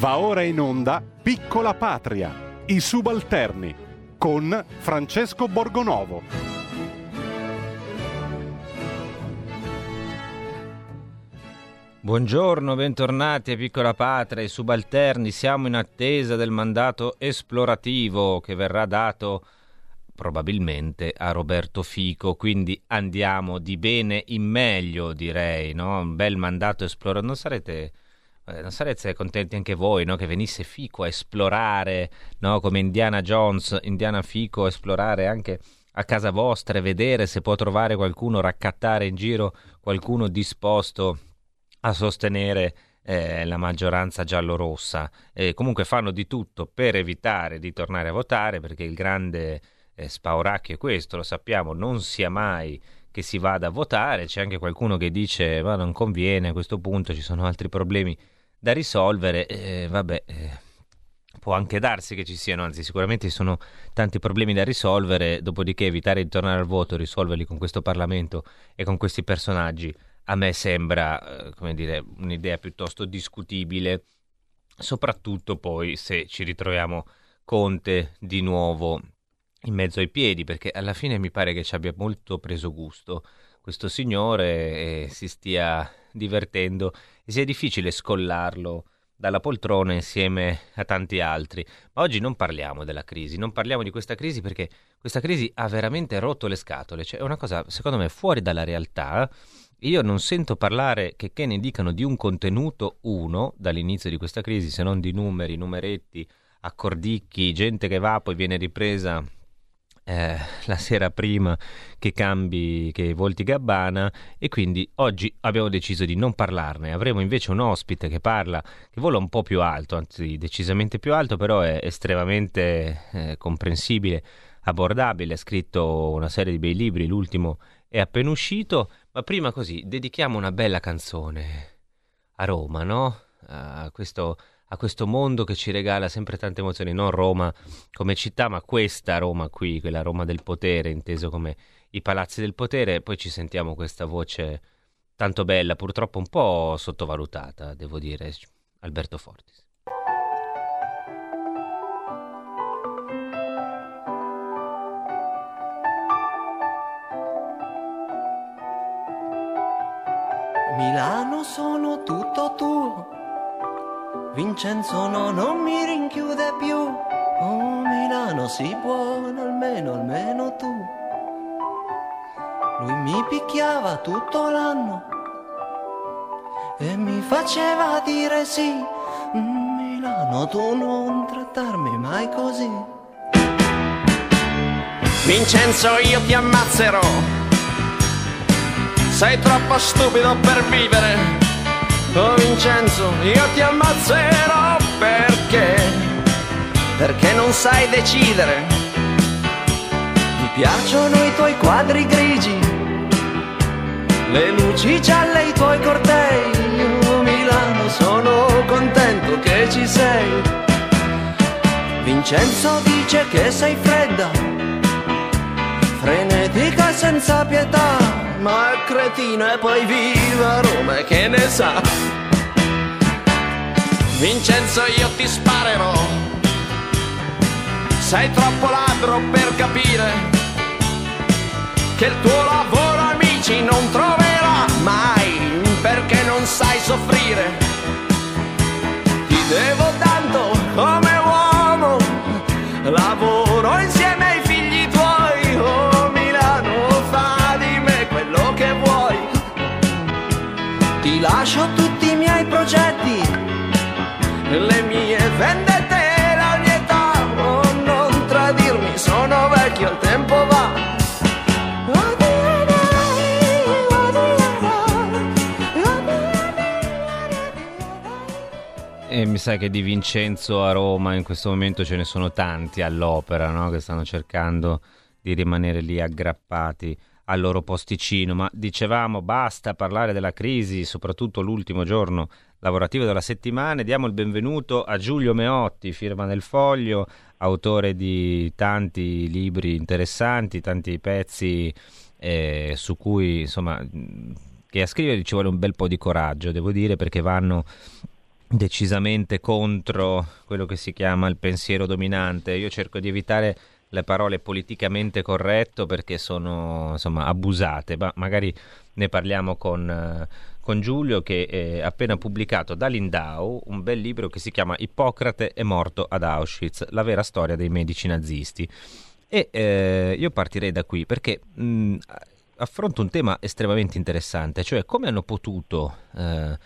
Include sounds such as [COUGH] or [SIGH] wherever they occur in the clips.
Va ora in onda Piccola Patria, i subalterni, con Francesco Borgonovo. Buongiorno, bentornati a Piccola Patria, i subalterni. Siamo in attesa del mandato esplorativo che verrà dato probabilmente a Roberto Fico, quindi andiamo di bene in meglio, direi, no? Un bel mandato esplorativo. Non sarete eh, non sarete contenti anche voi no? che venisse Fico a esplorare no? come Indiana Jones, Indiana Fico, a esplorare anche a casa vostra e vedere se può trovare qualcuno, raccattare in giro qualcuno disposto a sostenere eh, la maggioranza giallorossa. Eh, comunque fanno di tutto per evitare di tornare a votare perché il grande eh, spauracchio è questo, lo sappiamo, non sia mai che si vada a votare, c'è anche qualcuno che dice ma non conviene a questo punto, ci sono altri problemi da risolvere, eh, vabbè, eh, può anche darsi che ci siano, anzi sicuramente ci sono tanti problemi da risolvere, dopodiché evitare di tornare al voto, risolverli con questo Parlamento e con questi personaggi, a me sembra, eh, come dire, un'idea piuttosto discutibile, soprattutto poi se ci ritroviamo Conte di nuovo in mezzo ai piedi, perché alla fine mi pare che ci abbia molto preso gusto questo signore e si stia divertendo e sia difficile scollarlo dalla poltrona insieme a tanti altri. Ma oggi non parliamo della crisi, non parliamo di questa crisi perché questa crisi ha veramente rotto le scatole, cioè è una cosa secondo me fuori dalla realtà. Io non sento parlare che, che ne dicano di un contenuto uno dall'inizio di questa crisi, se non di numeri, numeretti, accordicchi, gente che va poi viene ripresa eh, la sera prima che cambi, che volti Gabbana e quindi oggi abbiamo deciso di non parlarne. Avremo invece un ospite che parla, che vola un po' più alto, anzi decisamente più alto, però è estremamente eh, comprensibile, abbordabile, ha scritto una serie di bei libri, l'ultimo è appena uscito, ma prima così dedichiamo una bella canzone a Roma, no? A questo a questo mondo che ci regala sempre tante emozioni, non Roma come città, ma questa Roma qui, quella Roma del potere, inteso come i palazzi del potere, poi ci sentiamo questa voce tanto bella, purtroppo un po' sottovalutata, devo dire, Alberto Fortis. Milano sono tutto tuo Vincenzo no, non mi rinchiude più. Oh Milano, si buono, almeno, almeno tu. Lui mi picchiava tutto l'anno e mi faceva dire sì. Milano, tu non trattarmi mai così. Vincenzo, io ti ammazzerò. Sei troppo stupido per vivere Oh Vincenzo, io ti ammazzerò perché? Perché non sai decidere. Mi piacciono i tuoi quadri grigi, le luci gialle, i tuoi cortei. Io Milano sono contento che ci sei. Vincenzo dice che sei fredda, frenetica senza pietà ma è cretino e poi viva Roma che ne sa. Vincenzo io ti sparerò, sei troppo ladro per capire che il tuo lavoro amici non troverà mai perché non sai soffrire. Ti devo tanto come uomo, lavoro Lascio tutti i miei progetti, le mie vendette e la mia età. Oh, non tradirmi, sono vecchio, il tempo va. E mi sa che di Vincenzo a Roma in questo momento ce ne sono tanti all'opera, no? che stanno cercando di rimanere lì aggrappati al loro posticino, ma dicevamo basta parlare della crisi, soprattutto l'ultimo giorno lavorativo della settimana. Diamo il benvenuto a Giulio Meotti, firma del Foglio, autore di tanti libri interessanti, tanti pezzi eh, su cui insomma che a scrivere ci vuole un bel po' di coraggio, devo dire, perché vanno decisamente contro quello che si chiama il pensiero dominante. Io cerco di evitare le parole politicamente corretto perché sono insomma abusate, ma magari ne parliamo con, con Giulio che ha appena pubblicato da Lindau un bel libro che si chiama Ippocrate è morto ad Auschwitz, la vera storia dei medici nazisti. E eh, io partirei da qui perché mh, affronto un tema estremamente interessante, cioè come hanno potuto eh,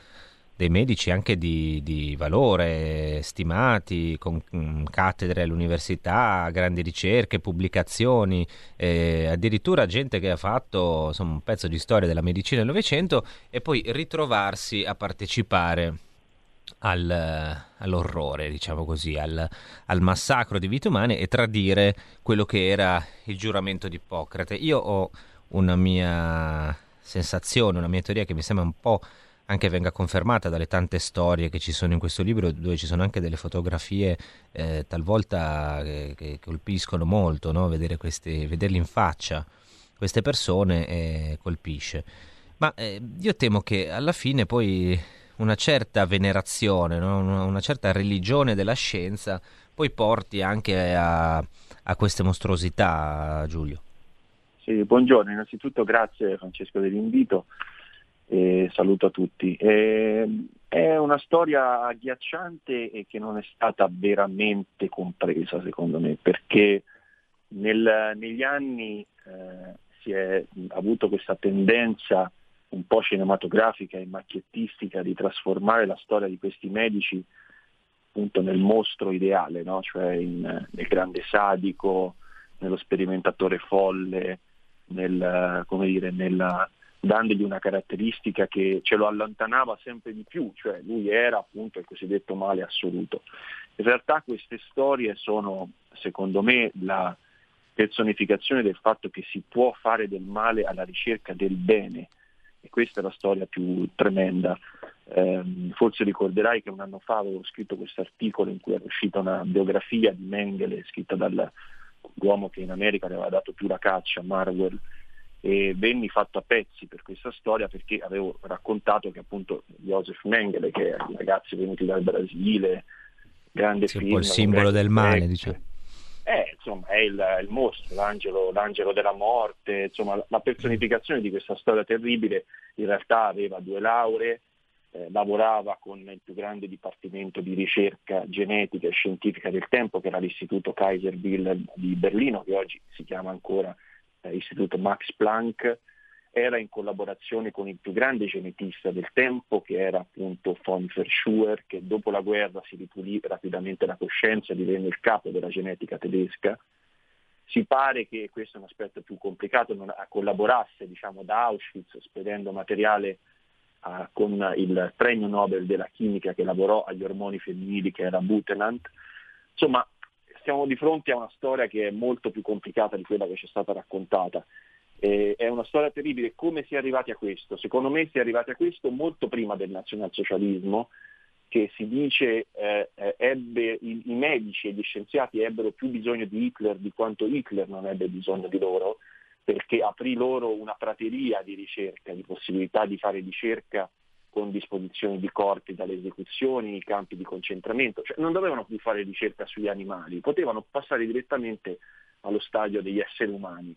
dei medici anche di, di valore, stimati, con mh, cattedre all'università, grandi ricerche, pubblicazioni, eh, addirittura gente che ha fatto insomma, un pezzo di storia della medicina del Novecento e poi ritrovarsi a partecipare al, all'orrore, diciamo così, al, al, massacro di vite umane e tradire quello che era il giuramento di Ippocrate. Io ho una mia sensazione, una mia teoria che mi sembra un po' anche venga confermata dalle tante storie che ci sono in questo libro, dove ci sono anche delle fotografie eh, talvolta che, che, colpiscono molto, no? Vedere questi, vederli in faccia queste persone eh, colpisce. Ma eh, io temo che alla fine poi una certa venerazione, no? una, certa religione della scienza poi porti anche a, a queste mostruosità, Giulio. Sì, buongiorno, innanzitutto grazie Francesco dell'invito e saluto a tutti. E, è una storia agghiacciante e che non è stata veramente compresa secondo me perché nel, negli anni eh, si è avuto questa tendenza un po' cinematografica e macchiettistica di trasformare la storia di questi medici appunto nel mostro ideale, no? cioè in, nel grande sadico, nello sperimentatore folle, nel, dire, nella, dandogli una caratteristica che ce lo allontanava sempre di più, cioè lui era appunto il cosiddetto male assoluto. In realtà queste storie sono, secondo me, la personificazione del fatto che si può fare del male alla ricerca del bene e questa è la storia più tremenda. Eh, forse ricorderai che un anno fa avevo scritto questo articolo in cui era uscita una biografia di Mengele scritta dall'uomo che in America aveva dato più la caccia, Marwell, e venni fatto a pezzi per questa storia perché avevo raccontato che appunto Joseph Mengele, che è un ragazzo venuto dal Brasile, grande sì, film. Il simbolo del male, diciamo. Eh, insomma, è il, il mostro, l'angelo, l'angelo, della morte, insomma, la personificazione di questa storia terribile. In realtà aveva due lauree, eh, lavorava con il più grande dipartimento di ricerca genetica e scientifica del tempo, che era l'Istituto Kaiser Wilhelm di Berlino, che oggi si chiama ancora Istituto Max Planck, era in collaborazione con il più grande genetista del tempo, che era appunto von Verschuer, che dopo la guerra si ripulì rapidamente la coscienza e divenne il capo della genetica tedesca. Si pare che questo è un aspetto più complicato, non collaborasse diciamo, da Auschwitz spedendo materiale uh, con il premio Nobel della chimica che lavorò agli ormoni femminili, che era Butenandt. Insomma, siamo di fronte a una storia che è molto più complicata di quella che ci è stata raccontata eh, è una storia terribile. Come si è arrivati a questo? Secondo me si è arrivati a questo molto prima del nazionalsocialismo, che si dice eh, ebbe, i, i, medici e gli scienziati ebbero più bisogno di Hitler di quanto Hitler non ebbe bisogno di loro, perché aprì loro una prateria di ricerca, di possibilità di fare ricerca con disposizioni di corpi dalle esecuzioni, campi di concentramento, cioè non dovevano più fare ricerca sugli animali, potevano passare direttamente allo stadio degli esseri umani.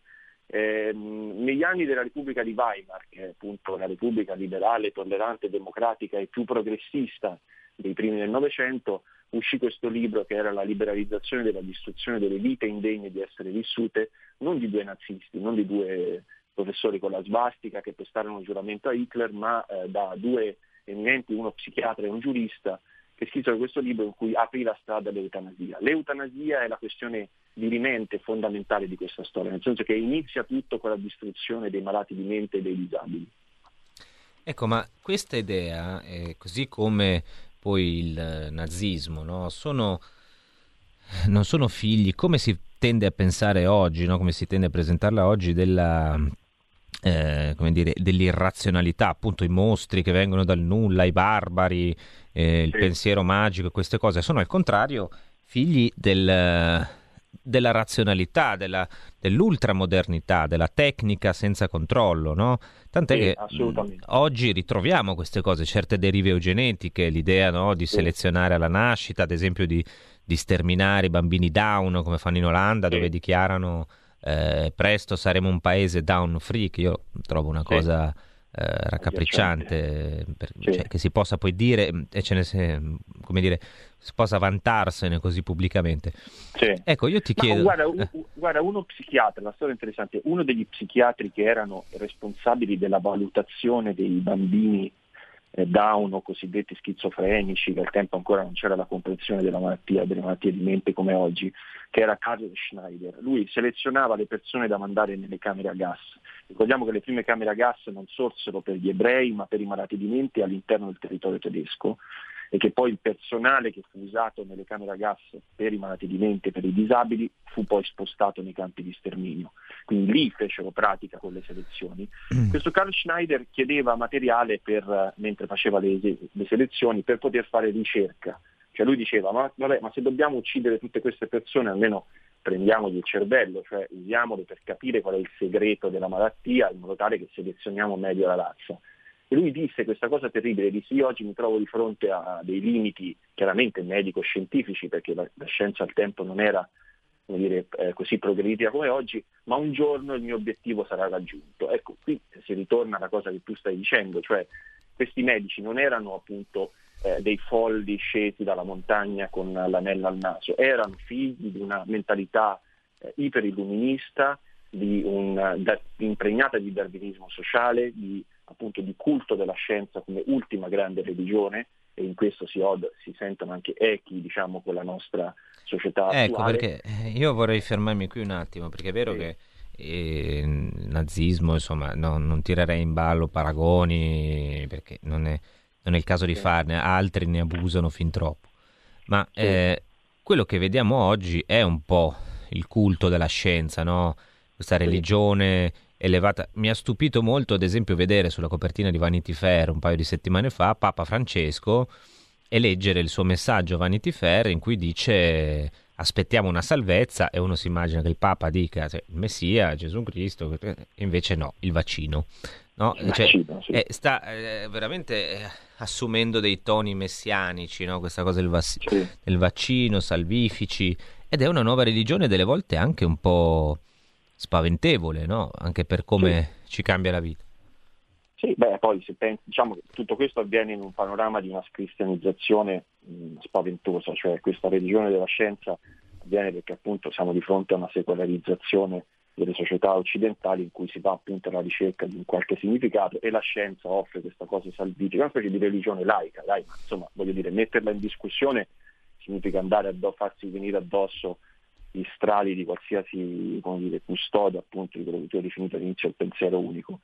Eh, negli anni della Repubblica di Weimar, che è appunto la Repubblica liberale, tollerante, democratica e più progressista dei primi del Novecento, uscì questo libro che era La liberalizzazione della distruzione delle vite indegne di essere vissute, non di due nazisti, non di due professori con la svastica che prestarono giuramento a Hitler, ma eh, da due eminenti, uno psichiatra e un giurista, che scrissero questo libro in cui aprì la strada all'eutanasia. L'eutanasia è la questione dirimente fondamentale di questa storia, nel senso che inizia tutto con la distruzione dei malati di mente e dei disabili. Ecco, ma questa idea, eh, così come poi il nazismo, no, sono, non sono figli, come si tende a pensare oggi, no, come si tende a presentarla oggi, della, eh, come dire, dell'irrazionalità, appunto i mostri che vengono dal nulla, i barbari, eh, il sì. pensiero magico, queste cose, sono al contrario figli del della razionalità, della, dell'ultramodernità, della tecnica senza controllo, no? Tant'è Sì, che mh, oggi ritroviamo queste cose, certe derive eugenetiche, l'idea no, di Sì. selezionare alla nascita, ad esempio di, di sterminare i bambini down, come fanno in Olanda, dove dichiarano eh, presto saremo un paese down free, che io trovo una Sì. cosa eh, raccapricciante, per- Sì. cioè, che si possa poi dire mh, e ce ne se- come dire, si possa vantarsene così pubblicamente. Sì. Ecco, io ti Ma chiedo... guarda, un- eh, guarda, uno psichiatra, la storia interessante, uno degli psichiatri che erano responsabili della valutazione dei bambini down o cosiddetti schizofrenici, che al tempo ancora non c'era la comprensione della malattia, delle malattie di mente come oggi, che era Karl Schneider. Lui selezionava le persone da mandare nelle camere a gas. Ricordiamo che le prime camere a gas non sorsero per gli ebrei, ma per i malati di mente all'interno del territorio tedesco e che poi il personale che fu usato nelle camere a gas per i malati di mente per i disabili fu poi spostato nei campi di sterminio. Quindi lì fecero pratica con le selezioni. Questo Carl Schneider chiedeva materiale per, eh, mentre faceva le, le selezioni per poter fare ricerca. Cioè lui diceva, ma, vabbè, ma se dobbiamo uccidere tutte queste persone almeno prendiamogli il cervello, cioè usiamolo per capire qual è il segreto della malattia in modo tale che selezioniamo meglio la razza. Lui disse questa cosa terribile, disse io oggi mi trovo di fronte a dei limiti chiaramente medico-scientifici perché la, la scienza al tempo non era dire, eh, così progredita come oggi, ma un giorno il mio obiettivo sarà raggiunto. Ecco, qui si ritorna alla cosa che tu stai dicendo, cioè questi medici non erano appunto eh, dei folli scesi dalla montagna con l'anello al naso, erano figli di una mentalità eh, iperilluminista, di un, da, impregnata di darwinismo sociale, di, appunto, di culto della scienza come ultima grande religione e in questo si, od- si sentono anche echi diciamo, con la nostra società Ecco, attuale. perché eh, io vorrei fermarmi qui un attimo, perché è vero Sì. che eh, il nazismo, insomma, no- non tirerei in ballo paragoni, perché non è, non è il caso di Sì. farne, altri ne abusano fin troppo. Ma eh, quello che vediamo oggi è un po' il culto della scienza, no? Questa Sì. religione elevata. Mi ha stupito molto, ad esempio, vedere sulla copertina di Vanity Fair un paio di settimane fa Papa Francesco e leggere il suo messaggio a Vanity Fair in cui dice aspettiamo una salvezza e uno si immagina che il Papa dica cioè, il Messia, Gesù Cristo, e invece no, il vaccino. No? Il Cioè, vaccino, sì. eh, sta eh, veramente eh, assumendo dei toni messianici, no? questa cosa del, vas- Sì. del vaccino, salvifici, ed è una nuova religione delle volte anche un po' spaventevole, no? anche per come ci cambia la vita. Sì, beh, poi se pensi, diciamo che tutto questo avviene in un panorama di una cristianizzazione mh, spaventosa, cioè questa religione della scienza avviene perché appunto siamo di fronte a una secolarizzazione delle società occidentali in cui si va appunto alla ricerca di un qualche significato e la scienza offre questa cosa salvifica, una specie di religione laica, dai, ma insomma voglio dire, metterla in discussione significa andare a do- farsi venire addosso gli strali di qualsiasi dire, custode appunto di quello che tu hai definito all'inizio il pensiero unico.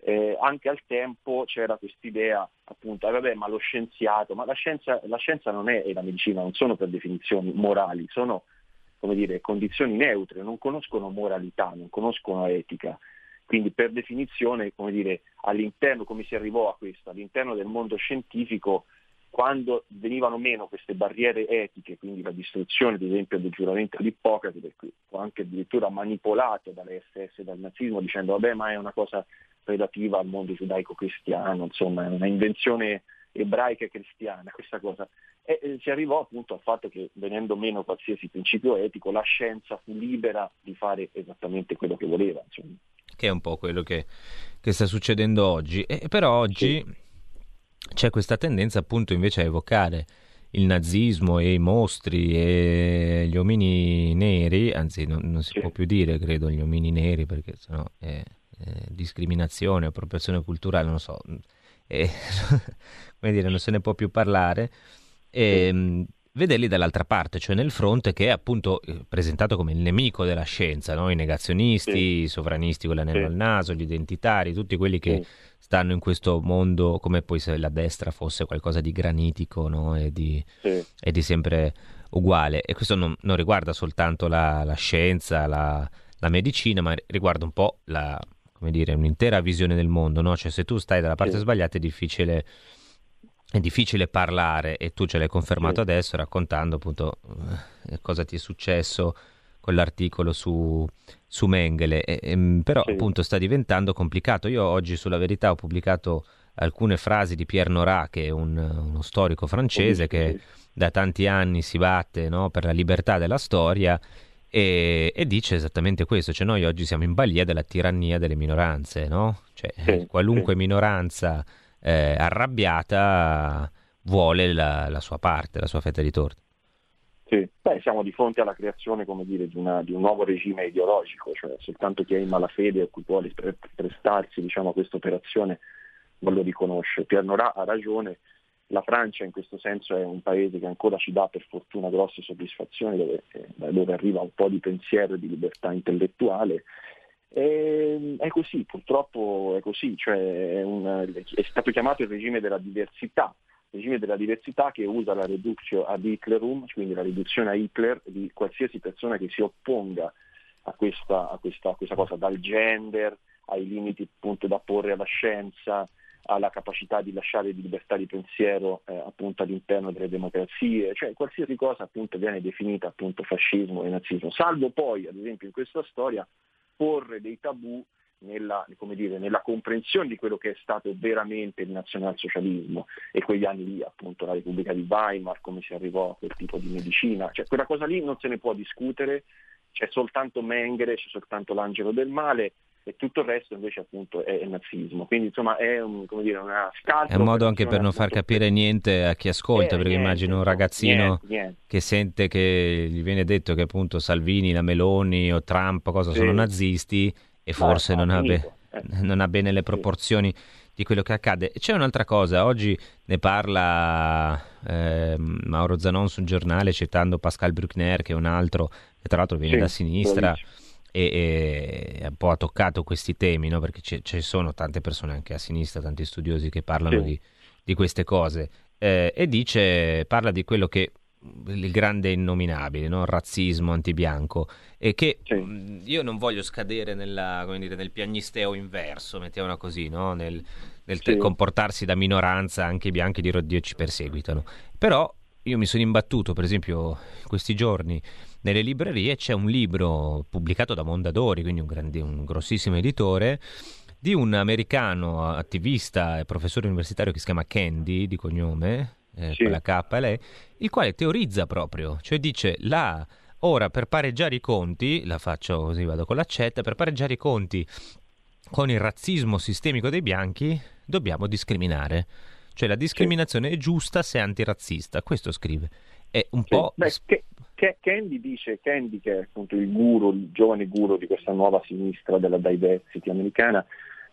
Eh, anche al tempo c'era quest'idea appunto, eh, vabbè, ma lo scienziato, ma la scienza, la scienza non è e la medicina non sono per definizioni morali, sono come dire, condizioni neutre, non conoscono moralità, non conoscono etica. Quindi per definizione, come dire, all'interno, come si arrivò a questo, all'interno del mondo scientifico, quando venivano meno queste barriere etiche, quindi la distruzione ad esempio del giuramento di Ippocrate, per cui fu anche addirittura manipolato dalle SS e dal nazismo dicendo vabbè ma è una cosa relativa al mondo giudaico-cristiano, insomma è una invenzione ebraica e cristiana questa cosa. E eh, si arrivò appunto al fatto che venendo meno qualsiasi principio etico, la scienza fu libera di fare esattamente quello che voleva. Insomma. Che è un po' quello che, che sta succedendo oggi. E, però oggi c'è questa tendenza appunto invece a evocare il nazismo e i mostri e gli omini neri, anzi non, non si Sì. può più dire credo gli omini neri perché sennò è, è discriminazione, appropriazione culturale, non so, E- [LAUGHS] come dire, non se ne può più parlare. E, mh, vederli dall'altra parte, cioè nel fronte che è appunto eh, presentato come il nemico della scienza, no? i negazionisti, Sì. i sovranisti con l'anello Sì. al naso, gli identitari, tutti quelli che Sì. Stanno in questo mondo come poi se la destra fosse qualcosa di granitico no? e, di, Sì. e di sempre uguale. E questo non, non riguarda soltanto la, la scienza, la, la medicina, ma riguarda un po' la, come dire, un'intera visione del mondo. No? Cioè se tu stai dalla parte Sì. sbagliata è difficile è difficile parlare e tu ce l'hai confermato Sì. adesso raccontando appunto eh, cosa ti è successo l'articolo su, su Mengele, e, e, però sì. appunto sta diventando complicato. Io oggi sulla verità ho pubblicato alcune frasi di Pierre Nora, che è un, uno storico francese che da tanti anni si batte no, per la libertà della storia e, e, dice esattamente questo, cioè noi oggi siamo in balia della tirannia delle minoranze, no? Cioè, sì, qualunque sì. minoranza eh, arrabbiata vuole la, la, sua parte, la sua fetta di torta. Sì, Beh, siamo di fronte alla creazione dire, di, una, di, un nuovo regime ideologico, cioè soltanto chi è in malafede o chi vuole prestarsi diciamo, a questa operazione non lo riconosce. Pierre Nora ha ragione, la Francia in questo senso è un paese che ancora ci dà per fortuna grosse soddisfazioni, dove, eh, dove arriva un po' di pensiero e di libertà intellettuale. E, è così, purtroppo è così, cioè è, un, è, stato chiamato il regime della diversità, regime della diversità che usa la reductio ad Hitlerum, quindi la riduzione a Hitler di qualsiasi persona che si opponga a questa, a questa, a questa cosa, dal gender ai limiti appunto da porre alla scienza, alla capacità di lasciare di libertà di pensiero eh, appunto all'interno delle democrazie, cioè qualsiasi cosa appunto viene definita appunto fascismo e nazismo, salvo poi ad esempio in questa storia porre dei tabù nella, dire, nella, comprensione di quello che è stato veramente il nazionalsocialismo e quegli anni lì, appunto la Repubblica di Weimar, come si arrivò a quel tipo di medicina, cioè quella cosa lì non se ne può discutere, c'è soltanto Mengele, c'è soltanto l'angelo del male e tutto il resto invece appunto è il nazismo. Quindi insomma è un, dire, una scalza. È un modo anche per non far capire niente a chi ascolta, eh, perché niente, immagino un ragazzino niente, niente. che sente che gli viene detto che appunto Salvini, la Meloni o Trump cosa sì. sono nazisti e forse non, ha be- eh. non, ha bene le proporzioni sì. di quello che accade. C'è un'altra cosa, oggi ne parla eh, Mauro Zanon sul giornale citando Pascal Bruckner che è un altro che tra l'altro viene sì, da sinistra. E, e un po' ha toccato questi temi, no? perché ci sono tante persone anche a sinistra, tanti studiosi che parlano sì. di, di, queste cose, eh, e dice, parla di quello che il grande innominabile, no? il razzismo antibianco, e che sì. mh, io non voglio scadere nella, dire, nel piagnisteo inverso, mettiamola così, no? nel, nel sì. comportarsi da minoranza, anche i bianchi di Dio ci perseguitano. Però io mi sono imbattuto, per esempio, in questi giorni nelle librerie c'è un libro pubblicato da Mondadori, quindi un, grandi, un grossissimo editore, di un americano attivista e professore universitario che si chiama Candy, di cognome, eh, sì. con la K lei, il quale teorizza proprio, cioè dice la... Ora, per pareggiare i conti, la faccio così, vado con l'accetta, per pareggiare i conti con il razzismo sistemico dei bianchi, dobbiamo discriminare. Cioè la discriminazione sì. è giusta se è antirazzista, questo scrive. È un sì. po'... Beh, che, Candy dice, Candy che è appunto il guru, il giovane guru di questa nuova sinistra della diversity americana,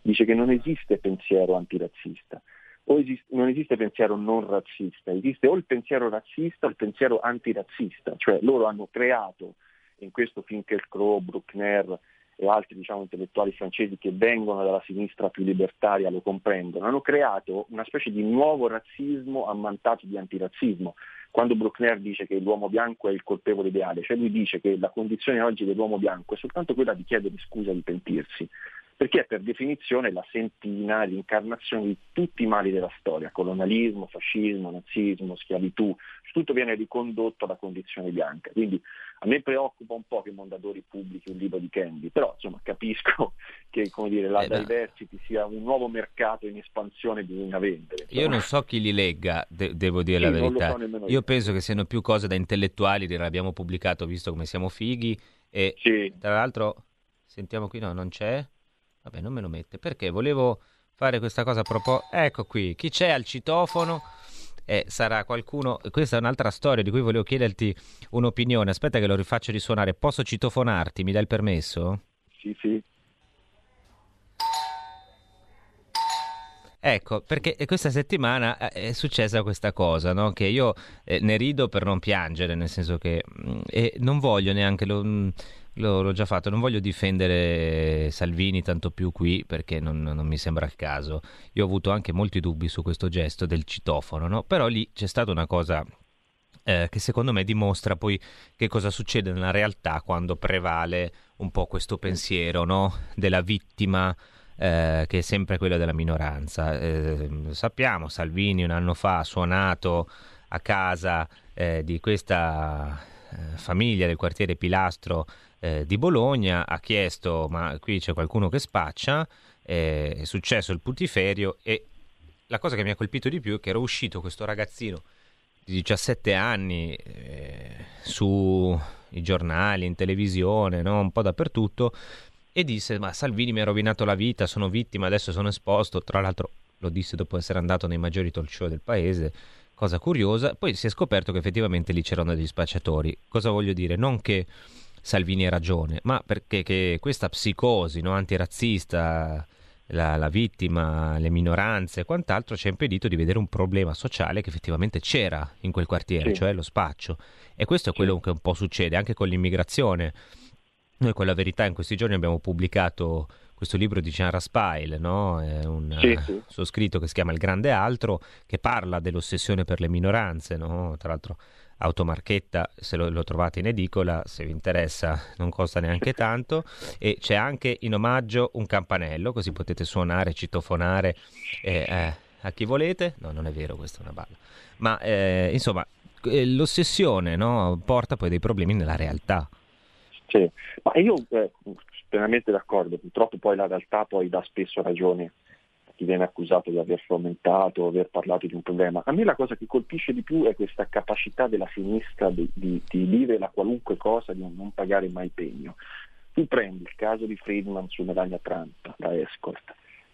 dice che non esiste pensiero antirazzista, esiste, non esiste pensiero non razzista, esiste o il pensiero razzista o il pensiero antirazzista, cioè loro hanno creato in questo Finkielkraut, Bruckner e altri diciamo, intellettuali francesi che vengono dalla sinistra più libertaria lo comprendono, hanno creato una specie di nuovo razzismo ammantato di antirazzismo, quando Bruckner dice che l'uomo bianco è il colpevole ideale, cioè lui dice che la condizione oggi dell'uomo bianco è soltanto quella di chiedere scusa e di pentirsi, perché è per definizione la sentina, l'incarnazione di tutti i mali della storia, colonialismo, fascismo, nazismo, schiavitù, tutto viene ricondotto alla condizione bianca. Quindi a me preoccupa un po' che Mondadori pubblichi un libro di Candy, però insomma capisco [LAUGHS] che dire, la eh, diversity sia un nuovo mercato in espansione che bisogna vendere. Insomma. Io non so chi li legga, de- devo dire sì, la verità. So io, penso che siano più cose da intellettuali, dire l'abbiamo pubblicato visto come siamo fighi e sì. tra l'altro sentiamo qui, no, non c'è? Vabbè, non me lo mette. Perché volevo fare questa cosa a proposito. Ecco qui, chi c'è al citofono? Eh, sarà qualcuno. Questa è un'altra storia di cui volevo chiederti un'opinione. Aspetta che lo rifaccio risuonare. Posso citofonarti? Mi dai il permesso? Sì, sì. Ecco, perché questa settimana eh, è successa questa cosa, no? che io eh, ne rido per non piangere, nel senso che mm, e non voglio neanche, lo, mm, l'ho già fatto, non voglio difendere Salvini tanto più qui perché non, non, mi sembra il caso. Io ho avuto anche molti dubbi su questo gesto del citofono, no? però lì c'è stata una cosa eh, che secondo me dimostra poi che cosa succede nella realtà quando prevale un po' questo pensiero no? della vittima eh, che è sempre quella della minoranza. Eh, sappiamo, Salvini un anno fa ha suonato a casa eh, di questa famiglia del quartiere Pilastro eh, di Bologna, ha chiesto ma qui c'è qualcuno che spaccia, eh, è successo il putiferio e la cosa che mi ha colpito di più è che era uscito questo ragazzino di 17 anni eh, sui giornali, in televisione, no? un po' dappertutto e disse ma Salvini mi ha rovinato la vita, sono vittima, adesso sono esposto, tra l'altro lo disse dopo essere andato nei maggiori talk show del paese, cosa curiosa, poi si è scoperto che effettivamente lì c'erano degli spacciatori. Cosa voglio dire? Non che Salvini ha ragione, ma perché questa psicosi no, antirazzista, la, la, vittima, le minoranze e quant'altro ci ha impedito di vedere un problema sociale che effettivamente c'era in quel quartiere, sì. cioè lo spaccio. E questo è quello sì. che un po' succede anche con l'immigrazione. Noi con la verità in questi giorni abbiamo pubblicato questo libro di Jean Raspail, no? È un sì, sì. suo scritto che si chiama Il Grande Altro, che parla dell'ossessione per le minoranze, no? Tra l'altro automarchetta, se lo, lo, trovate in edicola, se vi interessa non costa neanche [LAUGHS] tanto e c'è anche in omaggio un campanello, così potete suonare, citofonare eh, eh, a chi volete. No, non è vero, questa è una balla. Ma eh, insomma, eh, l'ossessione no? porta poi dei problemi nella realtà. Sì, ma io eh, pienamente d'accordo, purtroppo poi la realtà poi dà spesso ragione chi viene accusato di aver fomentato, aver parlato di un problema. A me la cosa che colpisce di più è questa capacità della sinistra di, di, di dire la qualunque cosa, di non pagare mai pegno. Tu prendi il caso di Friedman su Melania Trump, la escort,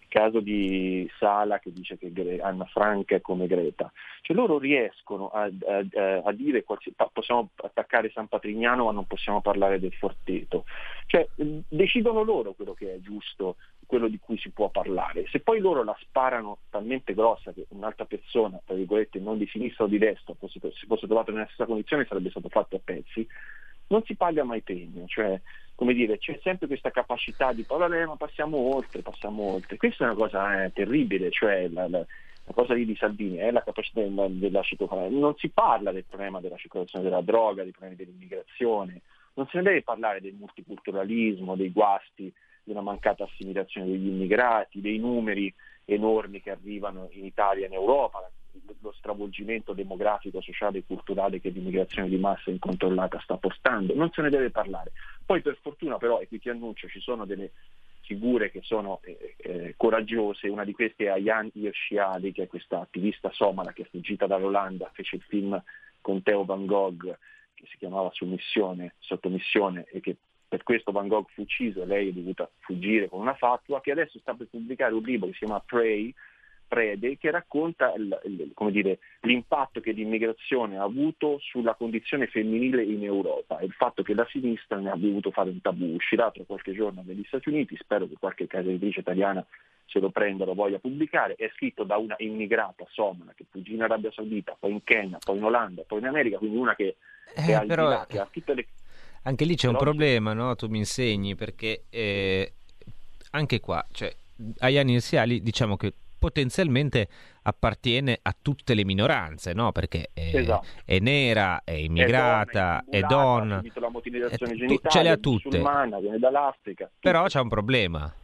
caso di Sala che dice che Anna Franca è come Greta. Cioè loro riescono a, a, a dire possiamo attaccare San Patrignano ma non possiamo parlare del Forteto. Cioè decidono loro quello che è giusto, quello di cui si può parlare. Se poi loro la sparano talmente grossa che un'altra persona, tra virgolette, non di sinistra o di destra, si fosse trovato nella stessa condizione sarebbe stato fatto a pezzi, non si paga mai pegno, cioè come dire, c'è sempre questa capacità di parlare, ma passiamo oltre, passiamo oltre. Questa è una cosa eh, terribile, cioè la, la, la, cosa lì di Salvini è la capacità della, della circolazione. Non si parla del problema della circolazione della droga, dei problemi dell'immigrazione, non se ne deve parlare del multiculturalismo, dei guasti, della mancata assimilazione degli immigrati, dei numeri enormi che arrivano in Italia e in Europa, lo stravolgimento demografico, sociale e culturale che l'immigrazione di massa incontrollata sta portando, non se ne deve parlare. Poi per fortuna però, e qui ti annuncio, ci sono delle figure che sono eh, eh, coraggiose, una di queste è Ayan Hirshiali, che è questa attivista somala che è fuggita dall'Olanda, fece il film con Theo Van Gogh che si chiamava Sottomissione e che per questo Van Gogh fu ucciso e lei è dovuta fuggire con una fatua, che adesso sta per pubblicare un libro che si chiama Pray, Prede che racconta il, il, dire, l'impatto che l'immigrazione ha avuto sulla condizione femminile in Europa e il fatto che la sinistra ne ha dovuto fare un tabù. Uscirà tra qualche giorno negli Stati Uniti, spero che qualche casa editrice italiana se lo prenda lo voglia pubblicare, è scritto da una immigrata somala che fuggì in Arabia Saudita, poi in Kenya, poi in Olanda, poi in America, quindi una che eh, è al però... di là, che ha tutte le... Anche lì c'è un problema, no? Tu mi insegni perché eh, anche qua, cioè, agli anni iniziali diciamo che potenzialmente appartiene a tutte le minoranze, no? Perché è, esatto. è nera, è immigrata, è donna, è donna tu, ce le ha tutte. Viene dall'Africa. Però c'è un problema.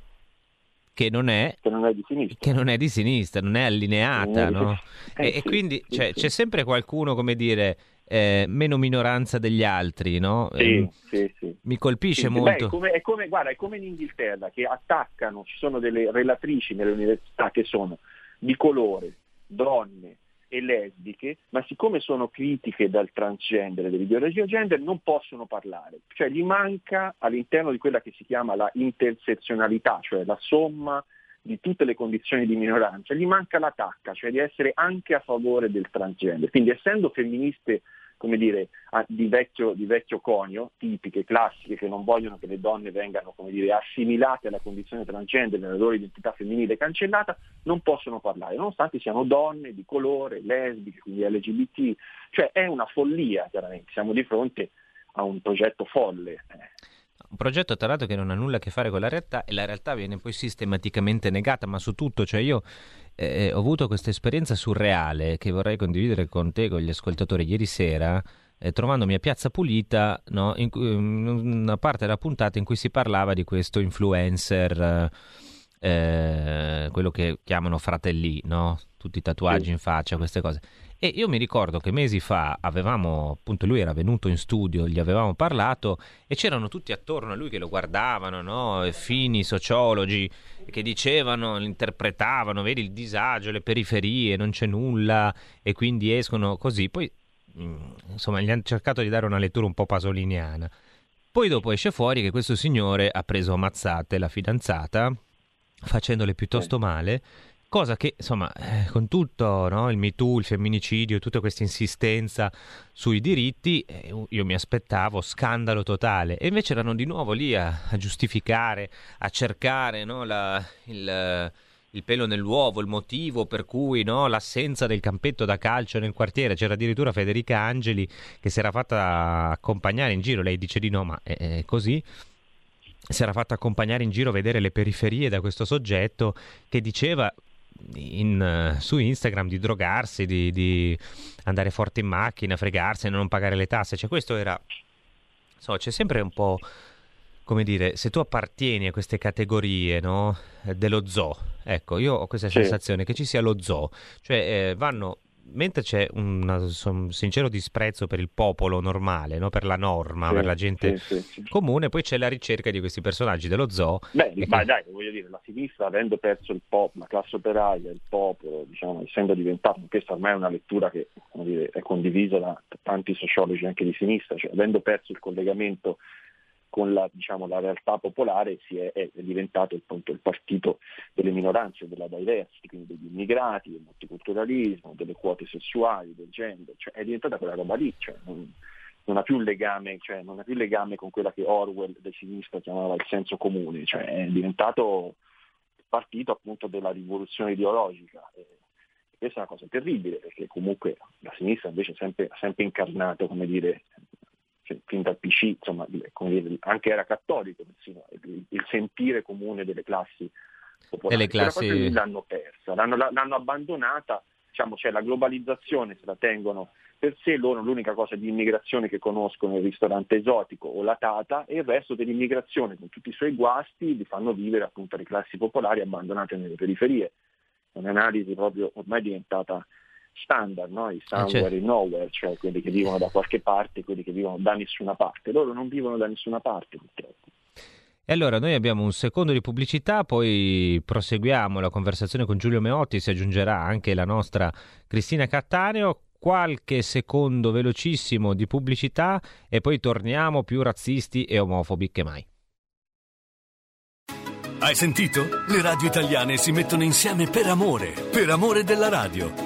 Che non, è, che non è di sinistra, che non è, di sinistra, non è allineata, non è no? Eh, e, sì, e, quindi sì, cioè, sì. c'è sempre qualcuno, come dire, eh, meno minoranza degli altri, no? Sì, eh, sì, sì. Mi colpisce molto. Beh, è, come, è, come, guarda, è come in Inghilterra che attaccano, ci sono delle relatrici nelle università che sono di colore, donne e lesbiche, ma siccome sono critiche dal transgender e dell'ideologia gender non possono parlare, cioè gli manca all'interno di quella che si chiama la intersezionalità, cioè la somma di tutte le condizioni di minoranza, gli manca la tacca, cioè di essere anche a favore del transgender. Quindi essendo femministe come dire, di vecchio, di vecchio conio, tipiche, classiche, che non vogliono che le donne vengano come dire, assimilate alla condizione transgender, nella loro identità femminile cancellata, non possono parlare, nonostante siano donne di colore, lesbiche, quindi LGBT. Cioè è una follia, chiaramente, siamo di fronte a un progetto folle. Un progetto tra l'altro che non ha nulla a che fare con la realtà e la realtà viene poi sistematicamente negata, ma su tutto, cioè io eh, ho avuto questa esperienza surreale che vorrei condividere con te, con gli ascoltatori, ieri sera, eh, trovandomi a Piazza Pulita, no, in, in, una parte della puntata in cui si parlava di questo influencer, eh, quello che chiamano fratelli, no? Tutti i tatuaggi in faccia, queste cose. E io mi ricordo che mesi fa avevamo, appunto, lui era venuto in studio, gli avevamo parlato e c'erano tutti attorno a lui che lo guardavano, no? fini sociologi che dicevano, interpretavano, vedi il disagio, le periferie, non c'è nulla e quindi escono così. Poi, mm, insomma, gli hanno cercato di dare una lettura un po' pasoliniana. Poi dopo esce fuori che questo signore ha preso a mazzate la fidanzata, facendole piuttosto male, cosa che, insomma, eh, con tutto no, il MeToo, il femminicidio, tutta questa insistenza sui diritti, eh, io mi aspettavo scandalo totale. E invece erano di nuovo lì a, a giustificare, a cercare no, la, il il pelo nell'uovo, il motivo per cui no, l'assenza del campetto da calcio nel quartiere. C'era addirittura Federica Angeli che si era fatta accompagnare in giro, lei dice di no, ma è, è così. Si era fatta accompagnare in giro a vedere le periferie da questo soggetto che diceva in, uh, su Instagram di drogarsi, di, di, andare forte in macchina, fregarsi e non pagare le tasse. Cioè, questo era. So, c'è sempre un po' come dire, se tu appartieni a queste categorie no, dello zoo, ecco, io ho questa sì. sensazione che ci sia lo zoo, cioè eh, vanno mentre c'è un, un, sincero disprezzo per il popolo normale, no? per la norma, sì, per la gente sì, sì, comune, poi c'è la ricerca di questi personaggi dello zoo. Beh, ma che... dai, voglio dire, la sinistra avendo perso il pop, la classe operaia, il popolo, diciamo, essendo diventato, questa ormai è una lettura che dire, è condivisa da tanti sociologi anche di sinistra, cioè avendo perso il collegamento con la, diciamo, la realtà popolare si è, è diventato appunto, il partito delle minoranze, della diversity, quindi degli immigrati, del multiculturalismo, delle quote sessuali, del gender, cioè è diventata quella roba lì, cioè, non, non, ha legame, cioè, non, ha più legame, con quella che Orwell di sinistra chiamava il senso comune, cioè è diventato il partito appunto della rivoluzione ideologica. Questa è una cosa terribile perché comunque la sinistra invece ha sempre, sempre incarnato come dire, cioè, fin dal PC, insomma, dire, anche era cattolico persino, il, il, sentire comune delle classi popolari. Delle classi... L'hanno persa, l'hanno, l'hanno abbandonata, diciamo, cioè la globalizzazione se la tengono per sé, loro l'unica cosa di immigrazione che conoscono è il ristorante esotico o la tata e il resto dell'immigrazione con tutti i suoi guasti li fanno vivere appunto le classi popolari abbandonate nelle periferie. È un'analisi proprio ormai diventata standard, no? i somewhere ah, certo. nowhere, cioè quelli che vivono da qualche parte e quelli che vivono da nessuna parte. Loro non vivono da nessuna parte purtroppo. E allora noi abbiamo un secondo di pubblicità, poi proseguiamo la conversazione con Giulio Meotti, si aggiungerà anche la nostra Cristina Cattaneo, qualche secondo velocissimo di pubblicità e poi torniamo più razzisti e omofobi che mai. Hai sentito? Le radio italiane si mettono insieme per amore, per amore della radio.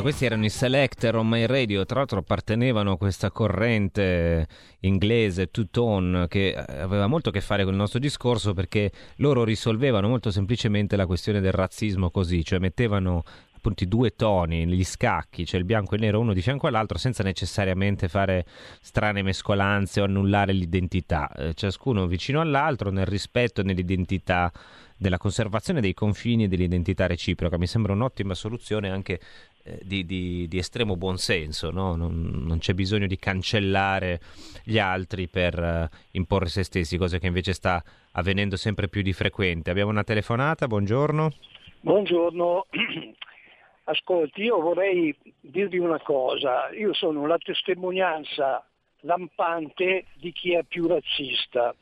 Allora questi erano i Selector on My Radio, tra l'altro appartenevano a questa corrente inglese two-tone che aveva molto a che fare con il nostro discorso perché loro risolvevano molto semplicemente la questione del razzismo così, cioè mettevano appunto i due toni, gli scacchi, cioè il bianco e il nero uno di fianco all'altro, senza necessariamente fare strane mescolanze o annullare l'identità, eh, ciascuno vicino all'altro nel rispetto e nell'identità della conservazione dei confini e dell'identità reciproca. Mi sembra un'ottima soluzione anche eh, di, di, di, estremo buonsenso, no? non, non, c'è bisogno di cancellare gli altri per uh, imporre se stessi, cosa che invece sta avvenendo sempre più di frequente. Abbiamo una telefonata, buongiorno. Buongiorno, [CLEARS THROAT] Ascolti, io vorrei dirvi una cosa, io sono la testimonianza lampante di chi è più razzista.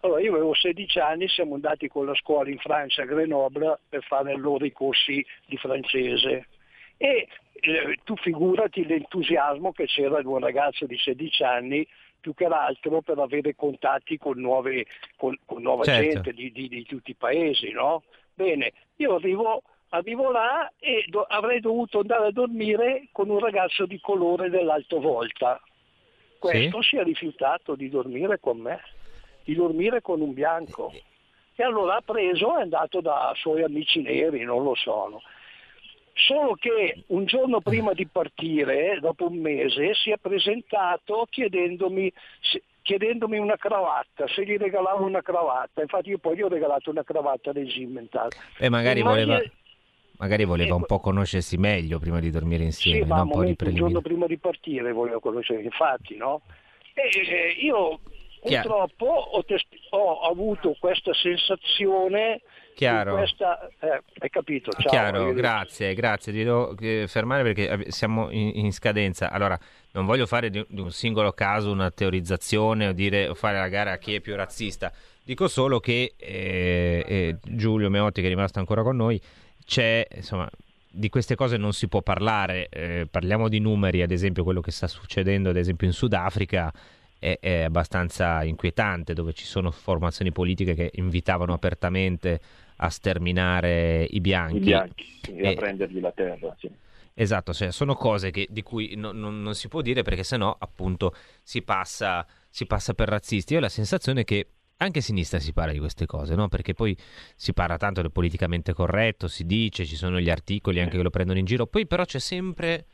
Allora, io avevo 16 anni, siamo andati con la scuola in Francia a Grenoble per fare loro i corsi di francese e eh, tu figurati l'entusiasmo che c'era di un ragazzo di 16 anni più che l'altro per avere contatti con, nuove, con, con nuova certo. gente di, di, di, tutti i paesi. No? Bene, io arrivo arrivo là e do- avrei dovuto andare a dormire con un ragazzo di colore dell'alto volta. Questo sì? si è rifiutato di dormire con me, di dormire con un bianco. E allora ha preso e è andato da suoi amici neri, non lo sono. Solo che un giorno prima di partire, dopo un mese, si è presentato chiedendomi chiedendomi una cravatta, se gli regalavo una cravatta. Infatti io poi gli ho regalato una cravatta regimentale. E magari voleva... Magari voleva un po' conoscersi meglio prima di dormire insieme, sì, no? un po' di Un giorno prima di partire voleva conoscere, infatti, no? E, eh, io purtroppo ho, test- ho, avuto questa sensazione Chiaro. Questa, eh, hai capito? Ciao, Chiaro, grazie, grazie. Ti devo eh, fermare perché siamo in, in, scadenza. Allora, non voglio fare di, di, un singolo caso una teorizzazione o, dire, o fare la gara a chi è più razzista. Dico solo che eh, eh Giulio Meotti, che è rimasto ancora con noi, c'è, insomma, di queste cose non si può parlare. Eh, parliamo di numeri, ad esempio, quello che sta succedendo, ad esempio, in Sudafrica è, abbastanza inquietante, dove ci sono formazioni politiche che invitavano apertamente a sterminare i bianchi. I bianchi, e a prendergli la terra, sì. Esatto, cioè sono cose che, di cui no, no, non si può dire perché sennò appunto si passa, si passa per razzisti. Io ho la sensazione che anche a sinistra si parla di queste cose, no? Perché poi si parla tanto del politicamente corretto, si dice, ci sono gli articoli anche che lo prendono in giro, poi però c'è sempre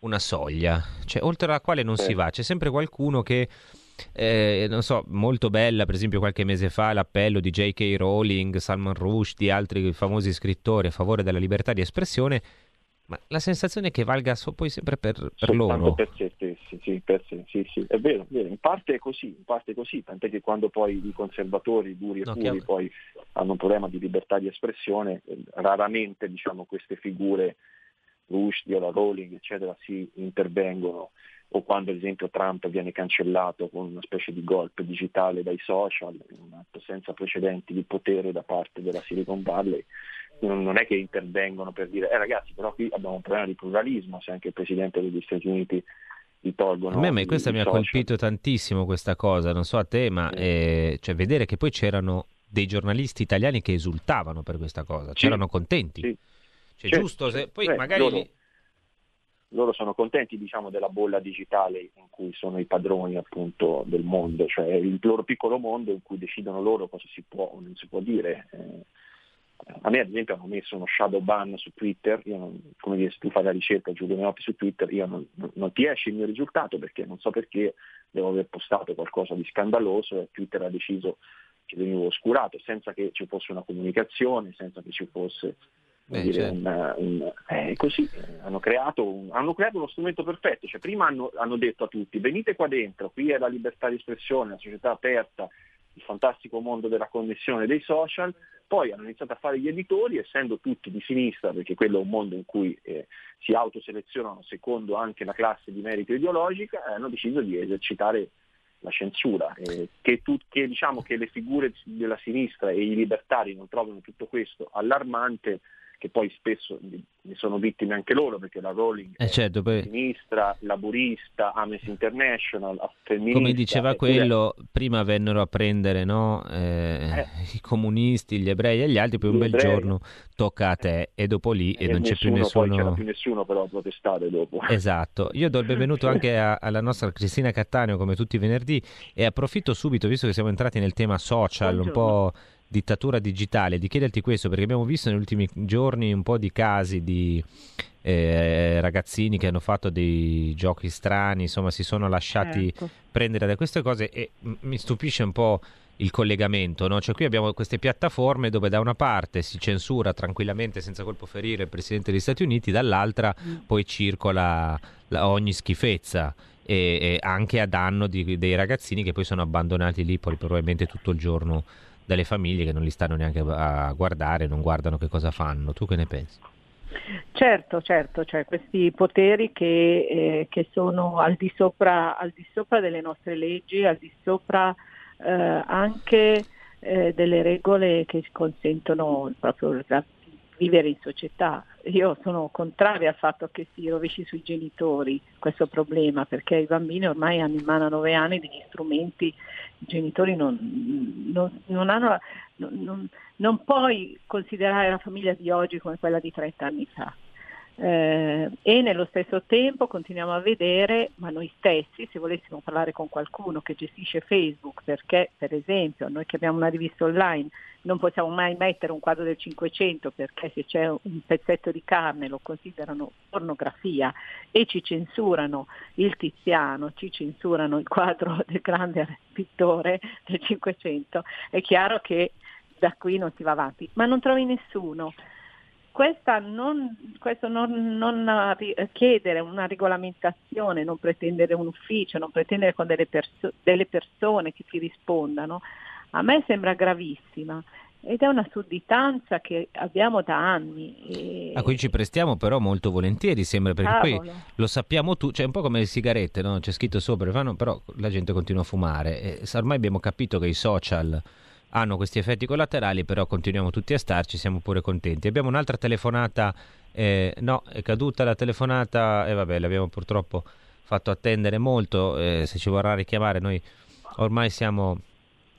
una soglia, cioè oltre alla quale non si va, c'è sempre qualcuno che eh, non so, molto bella, per esempio qualche mese fa l'appello di J.K. Rowling, Salman Rushdie, di altri famosi scrittori a favore della libertà di espressione ma la sensazione è che valga so, poi sempre per, per loro. Per se stessi, sì, per sé, sì, sì, è vero, è vero, in parte è così, in parte è così, tant'è che quando poi i conservatori duri e no, puri poi hanno un problema di libertà di espressione, eh, raramente diciamo, queste figure, Rushdie o la Rowling, eccetera, si intervengono o quando ad esempio Trump viene cancellato con una specie di golpe digitale dai social, un atto senza precedenti di potere da parte della Silicon Valley, non è che intervengono per dire eh ragazzi però qui abbiamo un problema di pluralismo se anche il Presidente degli Stati Uniti gli tolgono... A me, me questa mi ha colpito tantissimo questa cosa, non so a te, ma eh, cioè, vedere che poi c'erano dei giornalisti italiani che esultavano per questa cosa, sì. c'erano contenti. Sì. Cioè, certo, giusto, se, poi Beh, magari... Loro, loro, sono contenti diciamo, della bolla digitale in cui sono i padroni appunto del mondo, cioè il loro piccolo mondo in cui decidono loro cosa si può o non si può dire. Eh, a me ad esempio hanno messo uno shadow ban su Twitter, non, come dire, se tu fai la ricerca Giulio Menotti su Twitter, io non, non, ti esce il mio risultato perché non so perché devo aver postato qualcosa di scandaloso e Twitter ha deciso che venivo oscurato senza che ci fosse una comunicazione, senza che ci fosse Beh, dire, certo. un, un, eh, così hanno creato, un, hanno creato, uno strumento perfetto, cioè, prima hanno, hanno detto a tutti venite qua dentro, qui è la libertà di espressione, la società aperta, il fantastico mondo della connessione dei social, poi hanno iniziato a fare gli editori, essendo tutti di sinistra, perché quello è un mondo in cui eh, si autoselezionano secondo anche la classe di merito ideologica, eh, hanno deciso di esercitare la censura. Eh, che, tu, che, diciamo che le figure della sinistra e i libertari non trovano tutto questo allarmante, che poi spesso ne sono vittime anche loro perché la Rowling eh certo, poi... sinistra, laburista, Amnesty International, femminista. Come diceva quello, prima vennero a prendere no, eh, eh, i comunisti, gli ebrei e gli altri, poi un bel ebrei. giorno tocca a te e dopo lì e, e non c'è più nessuno. Poi c'era più nessuno però a protestare dopo. Esatto, io do il benvenuto anche a, alla nostra Cristina Cattaneo come tutti i venerdì e approfitto subito, visto che siamo entrati nel tema social, Buongiorno. un po' dittatura digitale, di chiederti questo perché abbiamo visto negli ultimi giorni un po' di casi di eh, ragazzini che hanno fatto dei giochi strani, insomma si sono lasciati certo. prendere da queste cose e mi stupisce un po' il collegamento, no? cioè qui abbiamo queste piattaforme dove da una parte si censura tranquillamente senza colpo ferire il Presidente degli Stati Uniti, dall'altra mm. poi circola la, ogni schifezza e, e, anche a danno di, dei ragazzini che poi sono abbandonati lì poi probabilmente tutto il giorno dalle famiglie che non li stanno neanche a guardare, non guardano che cosa fanno. Tu che ne pensi? Certo, certo, cioè questi poteri che, eh, che sono al di, sopra, al di, sopra, delle nostre leggi, al di sopra eh, anche eh, delle regole che consentono proprio vivere in società. Io sono contraria al fatto che si rovesci sui genitori questo problema, perché i bambini ormai hanno in mano a nove anni degli strumenti, i genitori non, non, non hanno, non, non puoi considerare la famiglia di oggi come quella di 30 anni fa. Eh, e nello stesso tempo continuiamo a vedere, ma noi stessi, se volessimo parlare con qualcuno che gestisce Facebook, perché per esempio noi che abbiamo una rivista online non possiamo mai mettere un quadro del 500 perché se c'è un pezzetto di carne lo considerano pornografia e ci censurano il Tiziano, ci censurano il quadro [LAUGHS] del grande pittore del 500, è chiaro che da qui non si va avanti, ma non trovi nessuno non, questo non, non, chiedere una regolamentazione, non pretendere un ufficio, non pretendere con delle, perso- delle persone che ti rispondano, a me sembra gravissima ed è una sudditanza che abbiamo da anni. E... A cui ci prestiamo però molto volentieri, sembra, perché Cavolo. poi lo sappiamo tutti, cioè un po' come le sigarette, no? c'è scritto sopra, fanno, però la gente continua a fumare. E ormai abbiamo capito che i social hanno questi effetti collaterali, però continuiamo tutti a starci, siamo pure contenti. Abbiamo un'altra telefonata, eh, no, è caduta la telefonata e eh, vabbè, l'abbiamo purtroppo fatto attendere molto, eh, se ci vorrà richiamare noi ormai siamo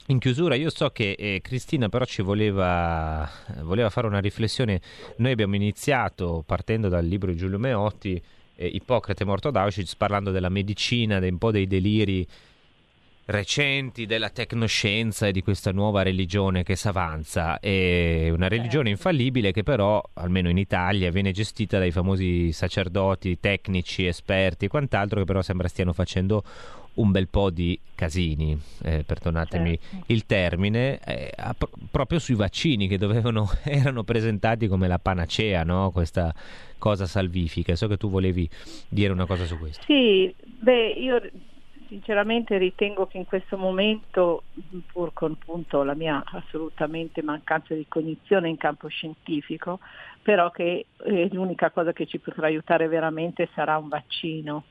in chiusura. Io so che eh, Cristina però ci voleva, voleva, fare una riflessione, noi abbiamo iniziato partendo dal libro di Giulio Meotti, eh, Ippocrate morto ad Auschwitz, parlando della medicina, un po' dei deliri recenti della tecnoscienza e di questa nuova religione che si avanza. È una religione certo. infallibile che però, almeno in Italia, viene gestita dai famosi sacerdoti, tecnici, esperti e quant'altro che però sembra stiano facendo un bel po' di casini, eh, perdonatemi certo. il termine, eh, pro- proprio sui vaccini che dovevano, [LAUGHS] erano presentati come la panacea, no? questa cosa salvifica. So che tu volevi dire una cosa su questo. Sì, beh, io sinceramente ritengo che in questo momento, pur con appunto, la mia assolutamente mancanza di cognizione in campo scientifico, però che eh, l'unica cosa che ci potrà aiutare veramente sarà un vaccino.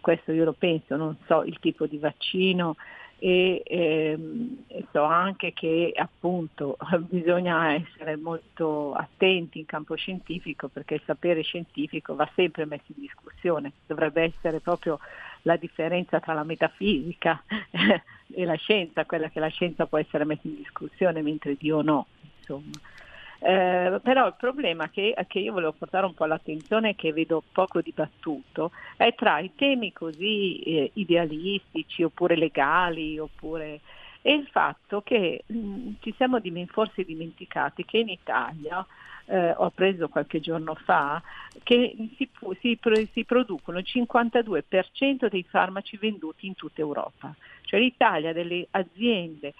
Questo io lo penso, non so il tipo di vaccino e, ehm, so anche che appunto [LAUGHS] bisogna essere molto attenti in campo scientifico perché il sapere scientifico va sempre messo in discussione, dovrebbe essere proprio la differenza tra la metafisica [LAUGHS] e la scienza, quella che la scienza può essere messa in discussione mentre Dio no. Insomma. Eh, però il problema che, che, io volevo portare un po' all'attenzione che vedo poco dibattuto è tra i temi così eh, idealistici oppure legali oppure, e il fatto che mh, mm, ci siamo forse dimenticati che in Italia eh, ho preso qualche giorno fa, che si, si, si producono il 52% dei farmaci venduti in tutta Europa. Cioè l'Italia ha delle aziende,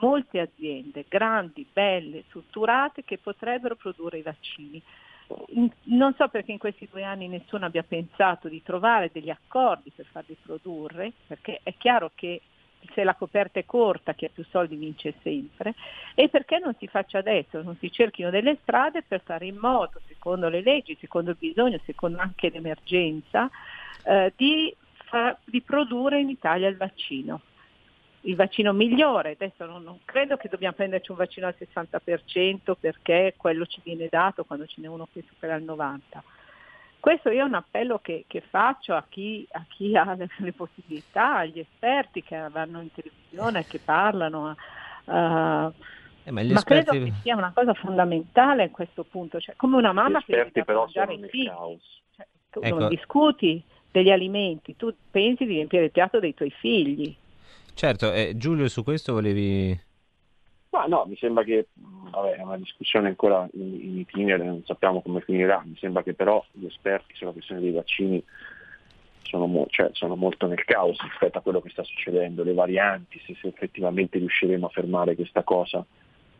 molte aziende grandi, belle, strutturate che potrebbero produrre i vaccini. Non so perché in questi due anni nessuno abbia pensato di trovare degli accordi per farli produrre, perché è chiaro che se la coperta è corta chi ha più soldi vince sempre e perché non si faccia adesso, non si cerchino delle strade per fare in modo, secondo le leggi, secondo il bisogno, secondo anche l'emergenza, eh, di, fa, di produrre in Italia il vaccino. il vaccino migliore. Adesso non, non, credo che dobbiamo prenderci un vaccino al 60% perché quello ci viene dato quando ce n'è uno che supera il 90%. Questo io è un appello che, che faccio a chi, a chi, ha le, [LAUGHS] le, possibilità, agli esperti che vanno in televisione, che parlano. Uh, eh, ma, ma credo che sia una cosa fondamentale a questo punto, cioè, come una mamma che deve però sono i figli. Cioè, tu ecco. non discuti degli alimenti, tu pensi di riempire il piatto dei tuoi figli. Certo, eh, Giulio su questo volevi... Ma no, mi sembra che vabbè, è una discussione ancora in, in itinere, non sappiamo come finirà, mi sembra che però gli esperti sulla questione dei vaccini sono, mo- cioè, sono, molto nel caos rispetto a quello che sta succedendo, le varianti, se, se effettivamente riusciremo a fermare questa cosa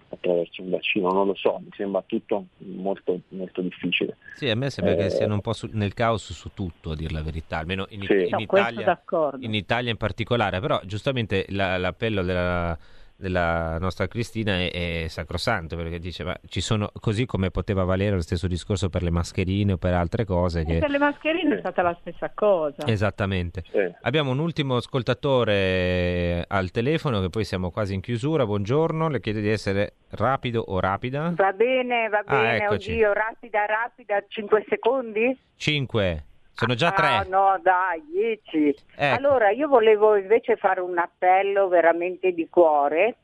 attraverso un vaccino, non lo so, mi sembra tutto molto, molto difficile. Sì, a me sembra eh, che siano un po' su, nel caos su tutto, a dire la verità, almeno in, sì. in, no, Italia, in Italia, in particolare, però giustamente la, l'appello della della nostra Cristina è, è, sacrosanto perché dice ma ci sono così come poteva valere lo stesso discorso per le mascherine o per altre cose che... per le mascherine è stata la stessa cosa. Esattamente. Sì. abbiamo un ultimo ascoltatore al telefono che poi siamo quasi in chiusura. Buongiorno le chiedo di essere rapido o rapida? Va bene va ah, bene ah, oddio rapida rapida 5 secondi? 5 sono già tre. Ah, no, dai, dieci. Ecco. Allora, io volevo invece fare un appello veramente di cuore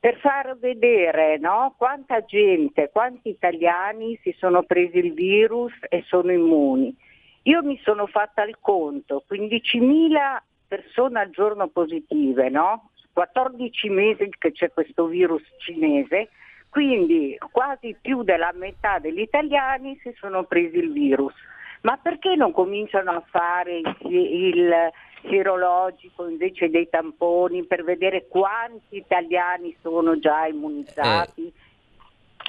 per far vedere no, quanta gente, quanti italiani si sono presi il virus e sono immuni. Io mi sono fatta il conto, 15.000 persone al giorno positive, no? 14 mesi che c'è questo virus cinese, quindi quasi più della metà degli italiani si sono presi il virus ma perché non cominciano a fare il, sierologico invece dei tamponi per vedere quanti italiani sono già immunizzati? Eh.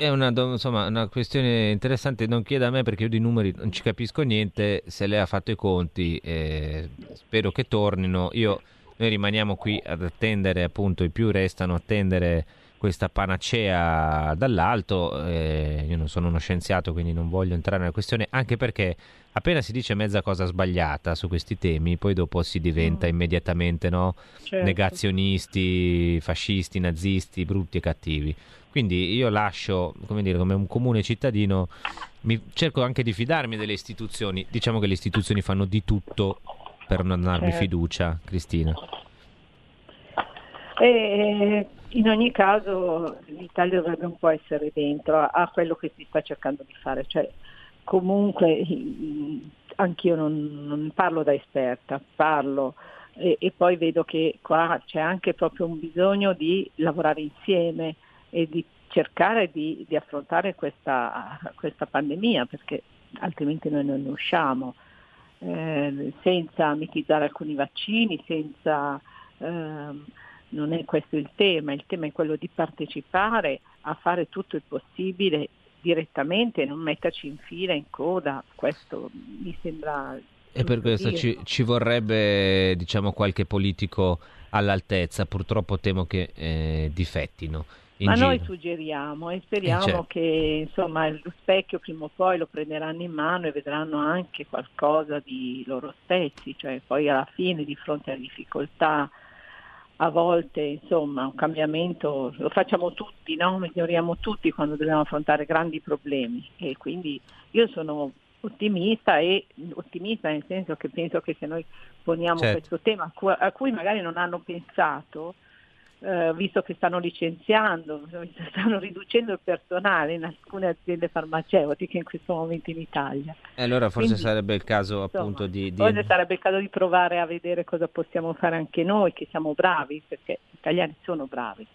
È una, insomma, una, questione interessante, non chieda a me perché io di numeri non ci capisco niente, se lei ha fatto i conti eh, spero che tornino, io, noi rimaniamo qui ad attendere, appunto i più restano a attendere questa panacea dall'alto, eh, io non sono uno scienziato quindi non voglio entrare nella questione, anche perché appena si dice mezza cosa sbagliata su questi temi, poi dopo si diventa mm. immediatamente no? certo. negazionisti, fascisti, nazisti, brutti e cattivi. Quindi io lascio, come dire, come un comune cittadino, mi, cerco anche di fidarmi delle istituzioni. Diciamo che le istituzioni fanno di tutto per non darmi certo. fiducia, Cristina. E in ogni caso l'Italia dovrebbe un po' essere dentro a, quello che si sta cercando di fare, cioè comunque anch'io non, non parlo da esperta, parlo e, e, poi vedo che qua c'è anche proprio un bisogno di lavorare insieme e di cercare di, di affrontare questa, questa, pandemia perché altrimenti noi non ne usciamo eh, senza mitizzare alcuni vaccini, senza, eh, non è questo il tema, il tema è quello di partecipare a fare tutto il possibile direttamente, non metterci in fila, in coda, questo mi sembra... E per questo ci, ci, vorrebbe diciamo, qualche politico all'altezza, purtroppo temo che eh, difettino. Ma giro. noi suggeriamo e speriamo eh certo. che insomma, lo specchio prima o poi lo prenderanno in mano e vedranno anche qualcosa di loro stessi, cioè poi alla fine di fronte alle difficoltà a volte insomma un cambiamento lo facciamo tutti, no? miglioriamo tutti quando dobbiamo affrontare grandi problemi e quindi io sono ottimista e ottimista nel senso che penso che se noi poniamo certo. questo tema a cui, a cui magari non hanno pensato eh, visto che stanno licenziando, stanno riducendo il personale in alcune aziende farmaceutiche in questo momento in Italia. E allora forse Quindi, sarebbe il caso insomma, appunto di, di... Forse sarebbe il caso di provare a vedere cosa possiamo fare anche noi, che siamo bravi, perché gli italiani sono bravi.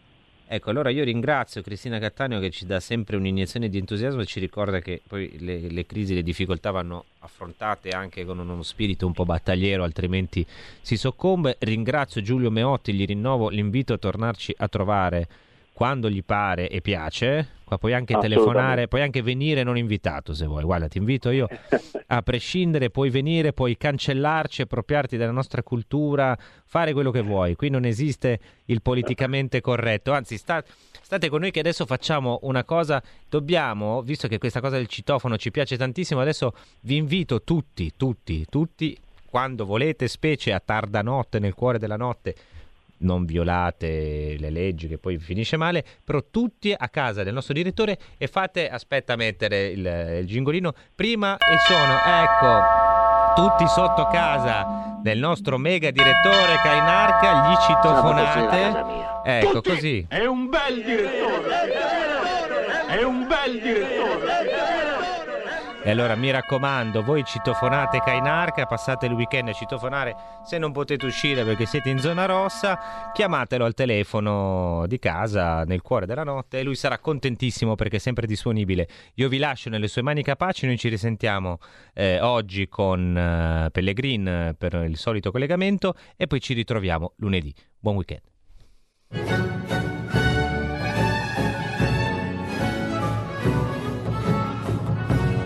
Ecco, allora io ringrazio Cristina Cattaneo che ci dà sempre un'iniezione di entusiasmo e ci ricorda che poi le, le, crisi, le difficoltà vanno affrontate anche con uno spirito un po' battagliero, altrimenti si soccombe. Ringrazio Giulio Meotti, gli rinnovo l'invito a tornarci a trovare quando gli pare e piace. Qua puoi anche telefonare, puoi anche venire non invitato se vuoi. Guarda, ti invito io [LAUGHS] a prescindere, puoi venire, puoi cancellarci, appropriarti della nostra cultura, fare quello che vuoi. Qui non esiste il politicamente corretto, anzi sta, state con noi che adesso facciamo una cosa, dobbiamo, visto che questa cosa del citofono ci piace tantissimo, adesso vi invito tutti, tutti, tutti, quando volete, specie a tarda notte, nel cuore della notte, non violate le leggi che poi finisce male, però tutti a casa del nostro direttore e fate, aspetta a mettere il, il gingolino, prima e sono, ecco, tutti sotto casa del nostro mega direttore Kainarca, gli citofonate. Ecco, tutti. così. È un bel direttore. È un bel direttore. E allora mi raccomando, voi citofonate Kainarca, passate il weekend a citofonare, se non potete uscire perché siete in zona rossa, chiamatelo al telefono di casa nel cuore della notte e lui sarà contentissimo perché è sempre disponibile. Io vi lascio nelle sue mani capaci, noi ci risentiamo eh, oggi con eh, Pellegrin per il solito collegamento e poi ci ritroviamo lunedì. Buon weekend.